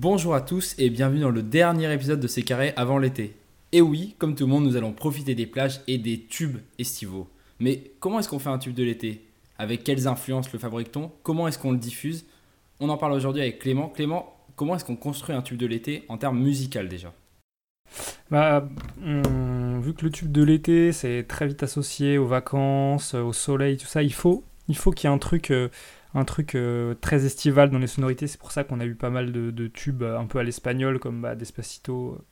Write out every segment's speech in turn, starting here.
Bonjour à tous et bienvenue dans le dernier épisode de C'est carré avant l'été. Et oui, comme tout le monde, nous allons profiter des plages et des tubes estivaux. Mais comment est-ce qu'on fait un tube de l'été? Avec quelles influences le fabrique-t-on? Comment est-ce qu'on le diffuse? On en parle aujourd'hui avec Clément. Clément, comment est-ce qu'on construit un tube de l'été en termes musical déjà? Bah, vu que le tube de l'été, c'est très vite associé aux vacances, au soleil, tout ça, il faut, il faut qu'il y ait un truc, euh, un truc euh, très estival dans les sonorités. C'est pour ça qu'on a eu pas mal de, tubes euh, un peu à l'espagnol, comme bah, Despacito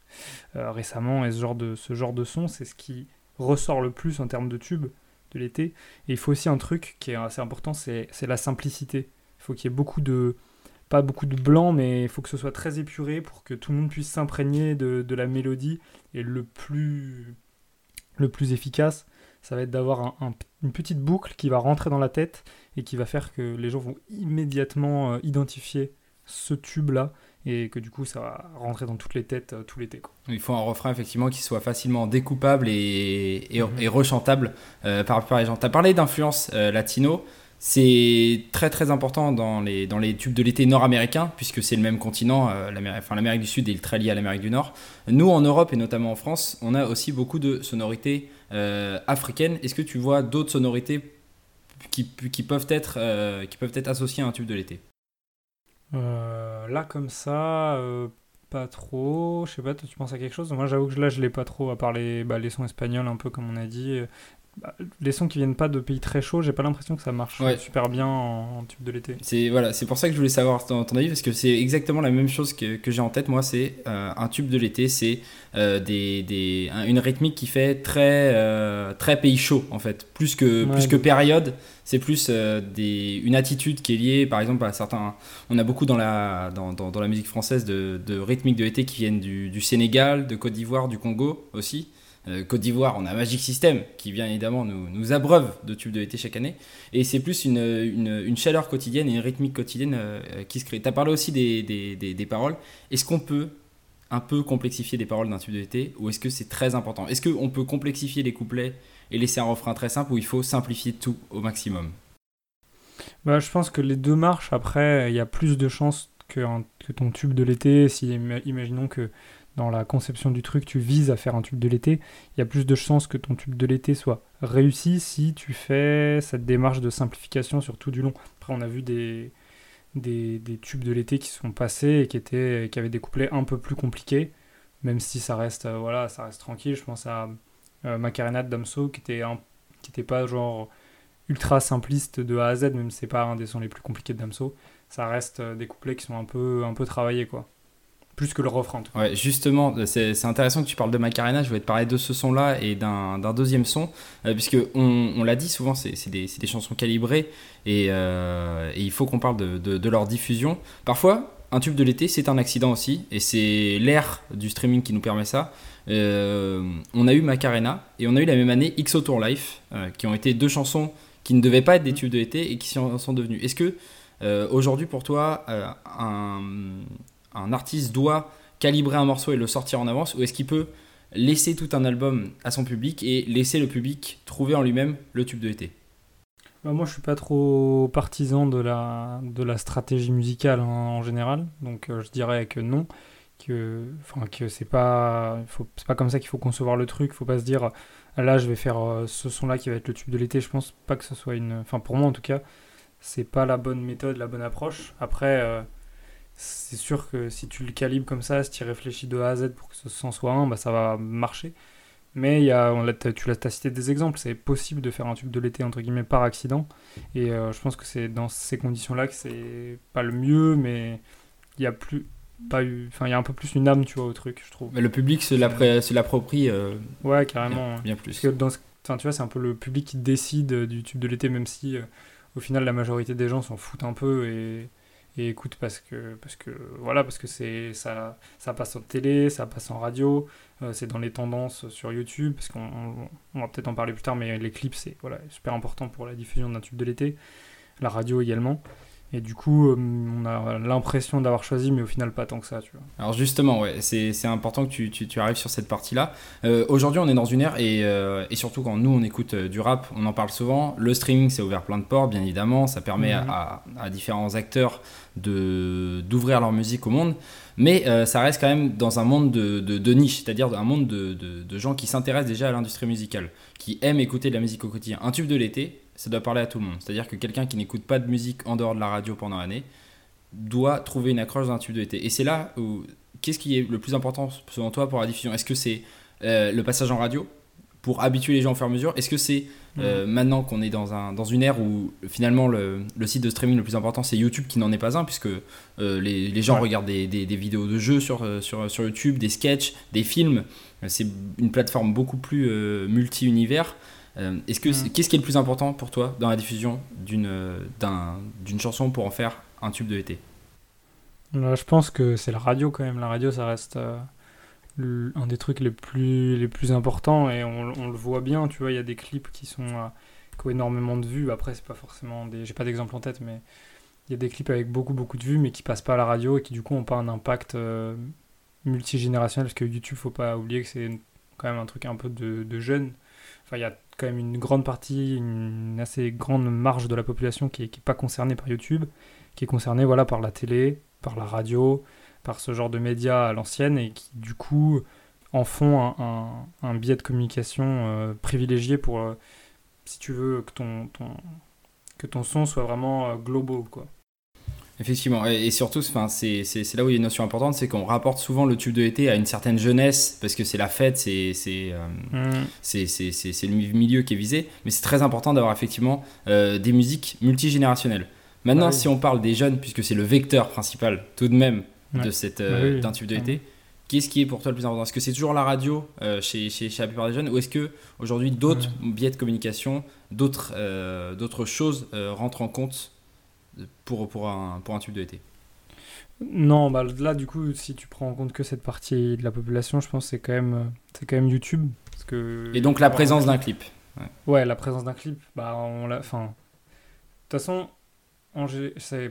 récemment, et ce genre de, ce genre de son, c'est ce qui ressort le plus en termes de tubes de l'été. Et il faut aussi un truc qui est assez important, c'est la simplicité. Il faut qu'il y ait beaucoup de, pas beaucoup de blanc, mais il faut que ce soit très épuré pour que tout le monde puisse s'imprégner de, de, la mélodie. Et le plus, le plus efficace, ça va être d'avoir une petite boucle qui va rentrer dans la tête et qui va faire que les gens vont immédiatement euh, identifier ce tube-là et que du coup ça va rentrer dans toutes les têtes euh, tout l'été. Il faut un refrain effectivement qui soit facilement découpable et, et, mhm. rechantable euh, par, par les gens. Tu as parlé d'influence latino. C'est très très important dans les, tubes de l'été nord-américains, puisque c'est le même continent, euh, l'Amérique du Sud est très lié à l'Amérique du Nord. Nous, en Europe et notamment en France, on a aussi beaucoup de sonorités euh, africaines. Est-ce que tu vois d'autres sonorités qui, qui, peuvent être, euh, qui peuvent être associées à un tube de l'été? Là, comme ça, pas trop. Je sais pas, tu penses à quelque chose? Moi, j'avoue que là, je l'ai pas trop, à part les, bah, les sons espagnols, un peu comme on a dit. Bah, les sons qui viennent pas de pays très chauds, j'ai pas l'impression que ça marche super bien en, tube de l'été. C'est voilà, c'est pour ça que je voulais savoir ton, avis parce que c'est exactement la même chose que, que j'ai en tête. Moi, c'est euh, un tube de l'été, c'est euh, des, des, une rythmique qui fait très euh, très pays chaud en fait, plus que plus que période. C'est plus des, une attitude qui est liée, par exemple, à certains. On a beaucoup dans la dans, dans, dans la musique française de, de rythmiques de l'été qui viennent du, du Sénégal, de Côte d'Ivoire, du Congo aussi. Euh, Côte d'Ivoire, on a Magic System qui vient évidemment nous, abreuve de tubes de l'été chaque année. Et c'est plus une, chaleur quotidienne et une rythmique quotidienne euh, qui se crée. Tu as parlé aussi des, des, des, paroles. Est-ce qu'on peut un peu complexifier des paroles d'un tube de l'été ou est-ce que c'est très important? Est-ce qu'on peut complexifier les couplets et laisser un refrain très simple ou il faut simplifier tout au maximum? Bah, Je pense que les deux marchent. Après, il y a plus de chances que ton tube de l'été, si imaginons que dans la conception du truc, tu vises à faire un tube de l'été, il y a plus de chances que ton tube de l'été soit réussi si tu fais cette démarche de simplification sur tout du long. Après, on a vu des, tubes de l'été qui sont passés et qui, avaient des couplets un peu plus compliqués, même si ça reste, euh, voilà, ça reste tranquille. Je pense à euh, Macarena de Damso qui était, qui était pas genre ultra simpliste de A à Z, même si c'est pas un des sons les plus compliqués de Damso. Ça reste euh, des couplets qui sont un peu, un peu travaillés, plus que le refrain. Ouais, justement, c'est intéressant que tu parles de Macarena. Je vais te parler de ce son-là et d'un deuxième son, euh, puisque on, on l'a dit souvent, c'est des, des, chansons calibrées et, euh, et il faut qu'on parle de, de, leur diffusion. Parfois, un tube de l'été, c'est un accident aussi, et c'est l'ère du streaming qui nous permet ça. Euh, on a eu Macarena et on a eu la même année XO Tour Life, qui ont été deux chansons qui ne devaient pas être des tubes de l'été et qui sont, sont devenues. Est-ce que aujourd'hui, pour toi, un un artiste doit calibrer un morceau et le sortir en avance ou est-ce qu'il peut laisser tout un album à son public et laisser le public trouver en lui-même le tube de l'été? Bah moi je suis pas trop partisan de la, stratégie musicale en, général. Donc euh, je dirais que non que que c'est pas pas comme ça qu'il faut concevoir le truc. Faut pas se dire là je vais faire euh, ce son là qui va être le tube de l'été. Je pense pas que ce soit une enfin pour moi en tout cas c'est pas la bonne méthode la bonne approche. Après euh, c'est sûr que si tu le calibres comme ça, si tu réfléchis de A à Z pour que ce son soit un, bah, ça va marcher. Mais il y a, on tu l'as cité des exemples, c'est possible de faire un tube de l'été entre guillemets par accident. Et euh, je pense que c'est dans ces conditions-là que c'est pas le mieux, mais il y a plus pas eu, enfin il y a un peu plus une âme, tu vois, au truc, je trouve. Mais le public se l'approprie. Euh, ouais, carrément. Bien, plus. dans tu vois, c'est un peu le public qui décide du tube de l'été, même si euh, au final la majorité des gens s'en foutent un peu et et écoute parce que parce que voilà parce que c'est ça ça passe en télé ça passe en radio euh, c'est dans les tendances sur YouTube parce qu'on on, va peut-être en parler plus tard mais les clips c'est voilà super important pour la diffusion d'un tube de l'été. La radio également et du coup, euh, on a l'impression d'avoir choisi, mais au final, pas tant que ça. Tu vois. Alors justement, ouais, c'est important que tu, tu, tu, arrives sur cette partie-là. Euh, aujourd'hui, on est dans une ère, et, euh, et, surtout quand nous, on écoute du rap, on en parle souvent. Le streaming, c'est ouvert plein de portes, bien évidemment. Ça permet mhm. à, à, différents acteurs d'ouvrir leur musique au monde. Mais euh, ça reste quand même dans un monde de, de, niche, c'est-à-dire un monde de, de gens qui s'intéressent déjà à l'industrie musicale, qui aiment écouter de la musique au quotidien. Un tube de l'été, ça doit parler à tout le monde. C'est-à-dire que quelqu'un qui n'écoute pas de musique en dehors de la radio pendant l'année doit trouver une accroche dans un tube de l'été. Et c'est là où, qu'est-ce qui est le plus important selon toi pour la diffusion? Est-ce que c'est euh, le passage en radio pour habituer les gens au fur et à mesure? Est-ce que c'est euh, maintenant qu'on est dans, un, dans une ère où finalement le, le, site de streaming le plus important c'est YouTube qui n'en est pas un puisque euh, les, les, gens regardent des, des, des, vidéos de jeux sur, sur, sur, YouTube, des sketchs, des films. C'est une plateforme beaucoup plus multi-univers. Est-ce que mm. qu'est-ce qui est le plus important pour toi dans la diffusion d'une d'une chanson pour en faire un tube de l'été? Je pense que c'est la radio quand même. La radio, ça reste un des trucs les plus, les plus importants et on, le voit bien, tu vois, il y a des clips qui sont euh, qui ont énormément de vues. Après, c'est pas forcément des. J'ai pas d'exemple en tête, mais il y a des clips avec beaucoup, beaucoup de vues, mais qui passent pas à la radio et qui du coup ont pas un impact euh, multigénérationnel parce que YouTube, faut pas oublier que c'est quand même un truc un peu de, de jeunes. Enfin, il y a quand même une grande partie, une assez grande marge de la population qui est, qui est pas concernée par YouTube, qui est concernée voilà, par la télé, par la radio, par ce genre de médias à l'ancienne et qui du coup en font un, biais de communication euh, privilégié pour, euh, si tu veux, que ton, ton, que ton son soit vraiment euh, global. Quoi. Effectivement, et, surtout, c'est là où il y a une notion importante, c'est qu'on rapporte souvent le tube de l'été à une certaine jeunesse, parce que c'est la fête, c'est mm. c'est le milieu qui est visé, mais c'est très important d'avoir effectivement des musiques multigénérationnelles. Maintenant, si on parle des jeunes, puisque c'est le vecteur principal tout de même de cette, euh, d'un tube de l'été. Qu'est-ce qui est pour toi le plus important? Est-ce que c'est toujours la radio euh, chez, chez, chez, la plupart des jeunes ou est-ce que aujourd'hui d'autres biais de communication, d'autres, euh, d'autres choses rentrent en compte pour, pour, un, pour un tube de l'été Non, bah là du coup, si tu prends en compte que cette partie de la population, je pense que c'est quand même, quand même YouTube. Parce que, Et donc la présence d'un clip. Ouais. la présence d'un clip, bah on l'a. Enfin, de toute façon,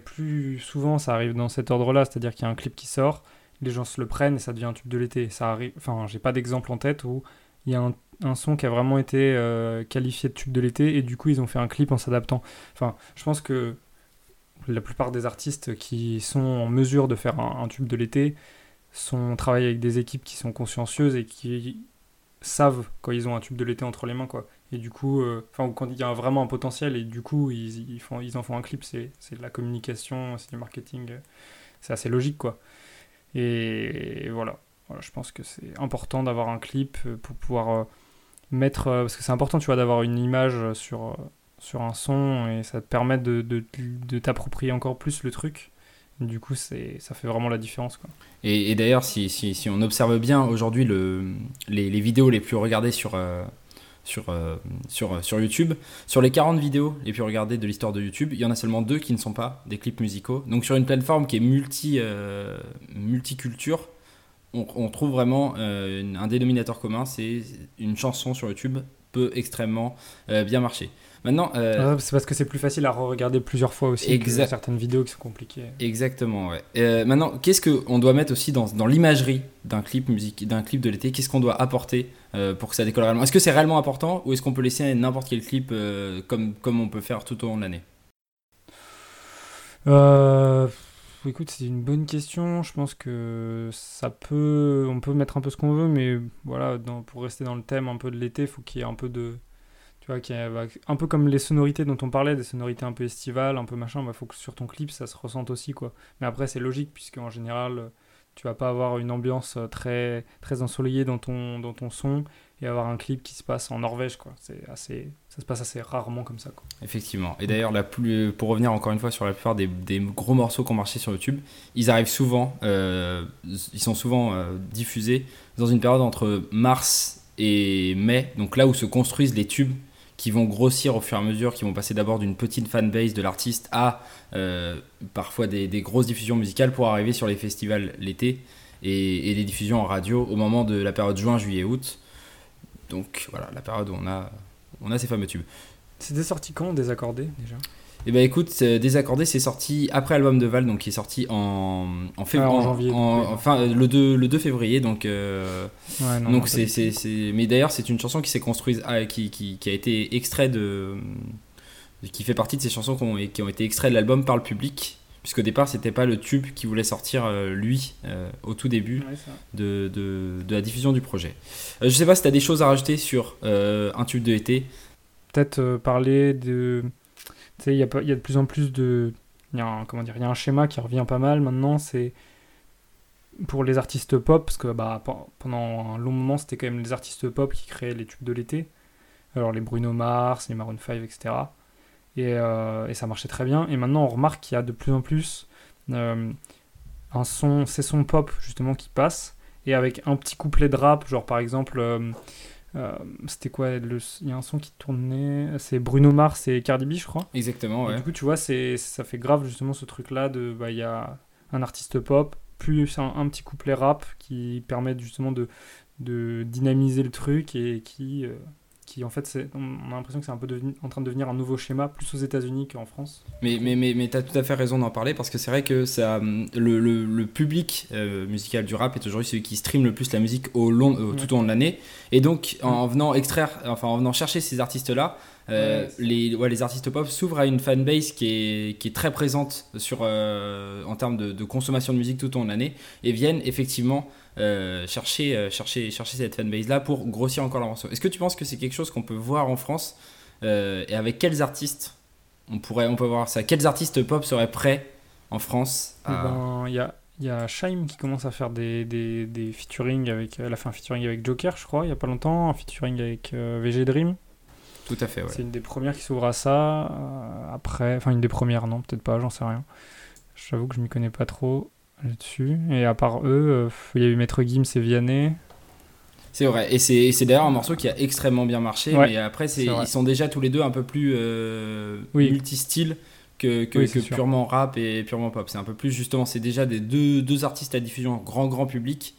plus souvent ça arrive dans cet ordre-là, c'est-à-dire qu'il y a un clip qui sort, les gens se le prennent et ça devient un tube de l'été. Ça arrive, enfin, j'ai pas d'exemple en tête où il y a un, son qui a vraiment été euh, qualifié de tube de l'été et du coup ils ont fait un clip en s'adaptant. Enfin, je pense que la plupart des artistes qui sont en mesure de faire un, tube de l'été sont travaillent avec des équipes qui sont consciencieuses et qui savent quand ils ont un tube de l'été entre les mains. Et du coup, euh, enfin, quand il y a vraiment un potentiel, et du coup, ils, en font un clip, c'est de la communication, c'est du marketing, euh, c'est assez logique, quoi. Et, voilà. voilà. je pense que c'est important d'avoir un clip euh, pour pouvoir mettre. Parce que c'est important, tu vois, d'avoir une image sur, sur un son, et ça te permet de, de, de t'approprier encore plus le truc. Du coup, c'est, ça fait vraiment la différence. Quoi. Et, d'ailleurs, si, si, si, on observe bien aujourd'hui le, les, vidéos les plus regardées sur, sur, euh, sur, euh, sur YouTube. Sur les 40 vidéos les plus regardées de l'histoire de YouTube, il y en a seulement deux qui ne sont pas des clips musicaux. Donc sur une plateforme qui est multi, euh, multiculture, on, trouve vraiment un dénominateur commun, c'est une chanson sur YouTube peut extrêmement bien marcher. Maintenant, euh, ah, c'est parce que c'est plus facile à regarder plusieurs fois aussi que certaines vidéos qui sont compliquées. Exactement, ouais. Euh, maintenant, qu'est-ce qu'on doit mettre aussi dans, dans l'imagerie d'un clip musique, d'un clip de l'été? Qu'est-ce qu'on doit apporter euh, pour que ça décolle réellement? Est-ce que c'est réellement important ou est-ce qu'on peut laisser n'importe quel clip comme, comme on peut faire tout au long de l'année? Écoute, c'est une bonne question. Je pense que ça peut, on peut mettre un peu ce qu'on veut, mais voilà, pour rester dans le thème un peu de l'été, il faut qu'il y ait un peu de tu vois, qui un peu comme les sonorités dont on parlait, des sonorités un peu estivales, un peu machin, bah, faut que sur ton clip ça se ressente aussi quoi. Mais après c'est logique puisque en général tu vas pas avoir une ambiance euh, très très ensoleillée dans ton son et avoir un clip qui se passe en Norvège quoi. C'est assez ça se passe assez rarement comme ça quoi. Effectivement. Et d'ailleurs pour revenir encore une fois sur la plupart des, des gros morceaux qui ont marché sur YouTube, ils arrivent souvent euh, ils sont souvent euh, diffusés dans une période entre mars et mai, donc là où se construisent les tubes qui vont grossir au fur et à mesure, qui vont passer d'abord d'une petite fanbase de l'artiste à euh, parfois des, grosses diffusions musicales pour arriver sur les festivals l'été et, et, des diffusions en radio au moment de la période juin, juillet, août. Donc voilà, la période où on a, on a ces fameux tubes. C'était sorti quand, Désaccordé déjà? Eh ben écoute, euh, Désaccordé, c'est sorti après l'album de Val, donc qui est sorti en, en février. en janvier. enfin, le 2, le 2 février, donc. Euh, donc c'est, c'est, Mais d'ailleurs, c'est une chanson qui s'est construite, ah, qui, qui, qui, a été extrait de. qui fait partie de ces chansons qui ont, qui ont été extraites de l'album par le public, puisqu'au départ, c'était pas le tube qui voulait sortir lui au tout début de, de, de, la diffusion du projet. je sais pas si tu as des choses à rajouter sur un tube de été. Peut-être parler de. Tu sais, il y, y a de plus en plus de. Il y, a un, comment dire, y a un schéma qui revient pas mal maintenant, c'est pour les artistes pop, parce que bah, pendant un long moment, c'était quand même les artistes pop qui créaient les tubes de l'été. Alors les Bruno Mars, les Maroon 5, etc. Euh, et, ça marchait très bien. Et maintenant, on remarque qu'il y a de plus en plus euh, un son, ces sons pop justement qui passent, et avec un petit couplet de rap, genre par exemple, euh, c'était quoi Il y a un son qui tournait, c'est Bruno Mars et Cardi B, je crois. Exactement, ouais. du coup, tu vois, ça fait grave justement ce truc-là de, bah, il y a un artiste pop, plus un, petit couplet rap qui permet justement de, de dynamiser le truc et qui, euh, qui en fait, on a l'impression que c'est un peu en train de devenir un nouveau schéma, plus aux États-Unis qu'en France. Mais, mais, mais, mais tu as tout à fait raison d'en parler parce que c'est vrai que ça, le, le, le public euh, musical du rap est aujourd'hui celui qui stream le plus la musique au long, euh, tout au long de l'année. Et donc, en venant extraire, enfin, en venant chercher ces artistes-là, euh, les, ouais, les artistes pop s'ouvrent à une fanbase qui est, qui est très présente sur, euh, en termes de, consommation de musique tout au long de l'année et viennent effectivement euh, chercher, chercher, chercher cette fanbase là pour grossir encore leur morceau. Est-ce que tu penses que c'est quelque chose qu'on peut voir en France et avec quels artistes on pourrait on peut voir ça? Quels artistes pop seraient prêts en France Il ben, y a il y a Shaim qui commence à faire des, des, des featuring avec. Elle a fait un featuring avec Joker, je crois, il y a pas longtemps, un featuring avec VG Dream. Tout à fait, ouais. C'est une des premières qui s'ouvre à ça. Euh, après, enfin, une des premières, non, peut-être pas, j'en sais rien. J'avoue que je m'y connais pas trop là-dessus. Et à part eux, euh, il y a eu Maître Gims et Vianney. C'est vrai, et c'est d'ailleurs un morceau qui a extrêmement bien marché, mais après ils sont déjà tous les deux un peu plus euh, multi-style que, que, purement rap et purement pop. C'est un peu plus justement, c'est déjà des deux, deux artistes à diffusion grand grand public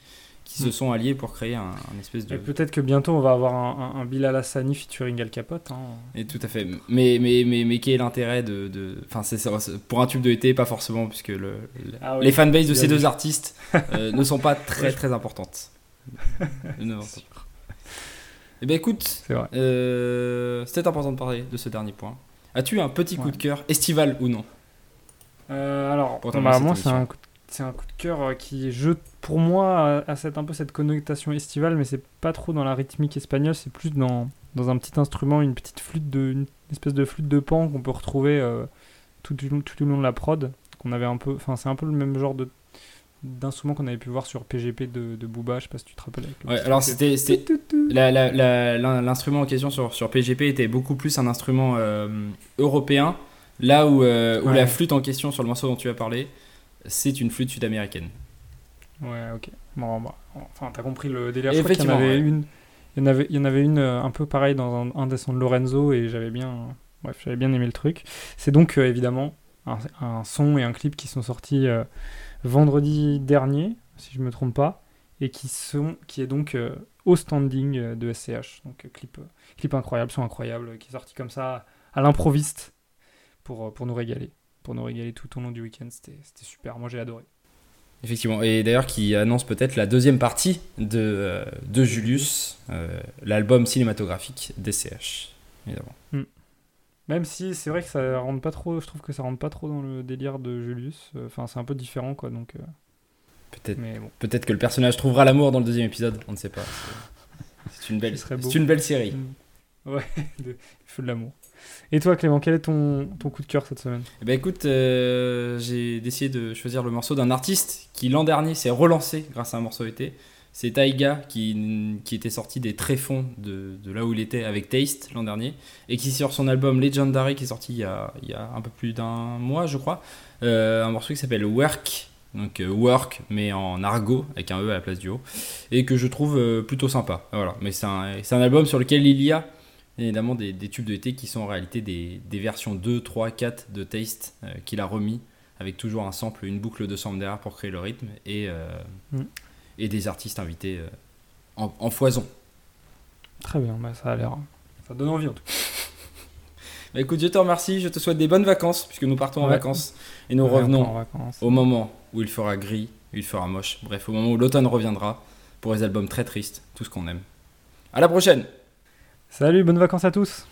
qui se sont alliés pour créer un, espèce de. Et peut-être que bientôt on va avoir un, un, Bilal Hassani featuring Al Capote. Hein. Et tout à fait. Mais, mais, mais, mais quel est l'intérêt de. Enfin, c'est pour un tube de été, pas forcément, puisque le, ah les fanbases de ces deux artistes euh, ne sont pas très très importantes. Eh bien écoute, euh, c'était important de parler de ce dernier point. As-tu un petit coup de cœur, estival ou non? Euh, Alors, bah, moi c'est un coup de c'est un coup de cœur euh, qui, je, pour moi, a, cette, un peu cette connotation estivale, mais c'est pas trop dans la rythmique espagnole, c'est plus dans, dans un petit instrument, une petite flûte, de, une espèce de flûte de pan qu'on peut retrouver euh, tout, du, tout long de la prod. Qu'on avait un peu, enfin, c'est un peu le même genre de d'instrument qu'on avait pu voir sur PGP de, de Booba, je sais pas si tu te rappelles. ouais, alors c'était l'instrument en question sur, sur PGP était beaucoup plus un instrument euh, européen, là où, où la flûte en question sur le morceau dont tu as parlé, c'est une flûte sud-américaine. Ouais, ok. Bon, bah, enfin, t'as compris le délire. Je il y en avait une. Il y en avait, il y en avait une euh, un peu pareil dans un, des sons de Lorenzo et j'avais bien, bref, j'avais bien aimé le truc. C'est donc euh, évidemment un, son et un clip qui sont sortis euh, vendredi dernier, si je me trompe pas, et qui sont, qui est donc au standing de SCH. Donc clip, clip incroyable, son incroyable, qui est sorti comme ça à l'improviste pour, pour nous régaler pour nous régaler tout au long du week-end. C'était super, moi j'ai adoré. Effectivement, et d'ailleurs qui annonce peut-être la deuxième partie de, euh, de Julius, euh, l'album cinématographique DCH, évidemment. Hmm. Même si c'est vrai que ça rentre pas trop, je trouve que ça rentre pas trop dans le délire de Julius. Enfin, c'est un peu différent quoi, donc. Euh, peut-être bon. peut que le personnage trouvera l'amour dans le deuxième épisode, on ne sait pas. C'est une, belle, une belle série. Ouais, de feu de l'amour. Et toi, Clément, quel est ton, ton coup de cœur cette semaine? Eh ben, Écoute, euh, j'ai décidé de choisir le morceau d'un artiste qui, l'an dernier, s'est relancé grâce à un morceau été. C'est Taiga qui, qui, était sorti des tréfonds de, de, là où il était avec Taste l'an dernier et qui sur son album Legendary qui est sorti il y a, il y a un peu plus d'un mois je crois. Euh, un morceau qui s'appelle Work donc euh, Work mais en argot avec un E à la place du O et que je trouve plutôt sympa. Voilà. Mais c'est un, un, album sur lequel il y a évidemment des, tubes de été qui sont en réalité des, versions 2, 3, 4 de Taste euh, qu'il a remis avec toujours un sample, une boucle de sample derrière pour créer le rythme et, euh, mm. et des artistes invités euh, en, foison. Très bien, bah, ça a l'air. Ça donne envie en tout cas. Bah, écoute, je te remercie, je te souhaite des bonnes vacances puisque nous partons en vacances et nous revenons au moment où il fera gris, où il fera moche, bref, au moment où l'automne reviendra pour les albums très tristes, tout ce qu'on aime. À la prochaine! Salut, bonnes vacances à tous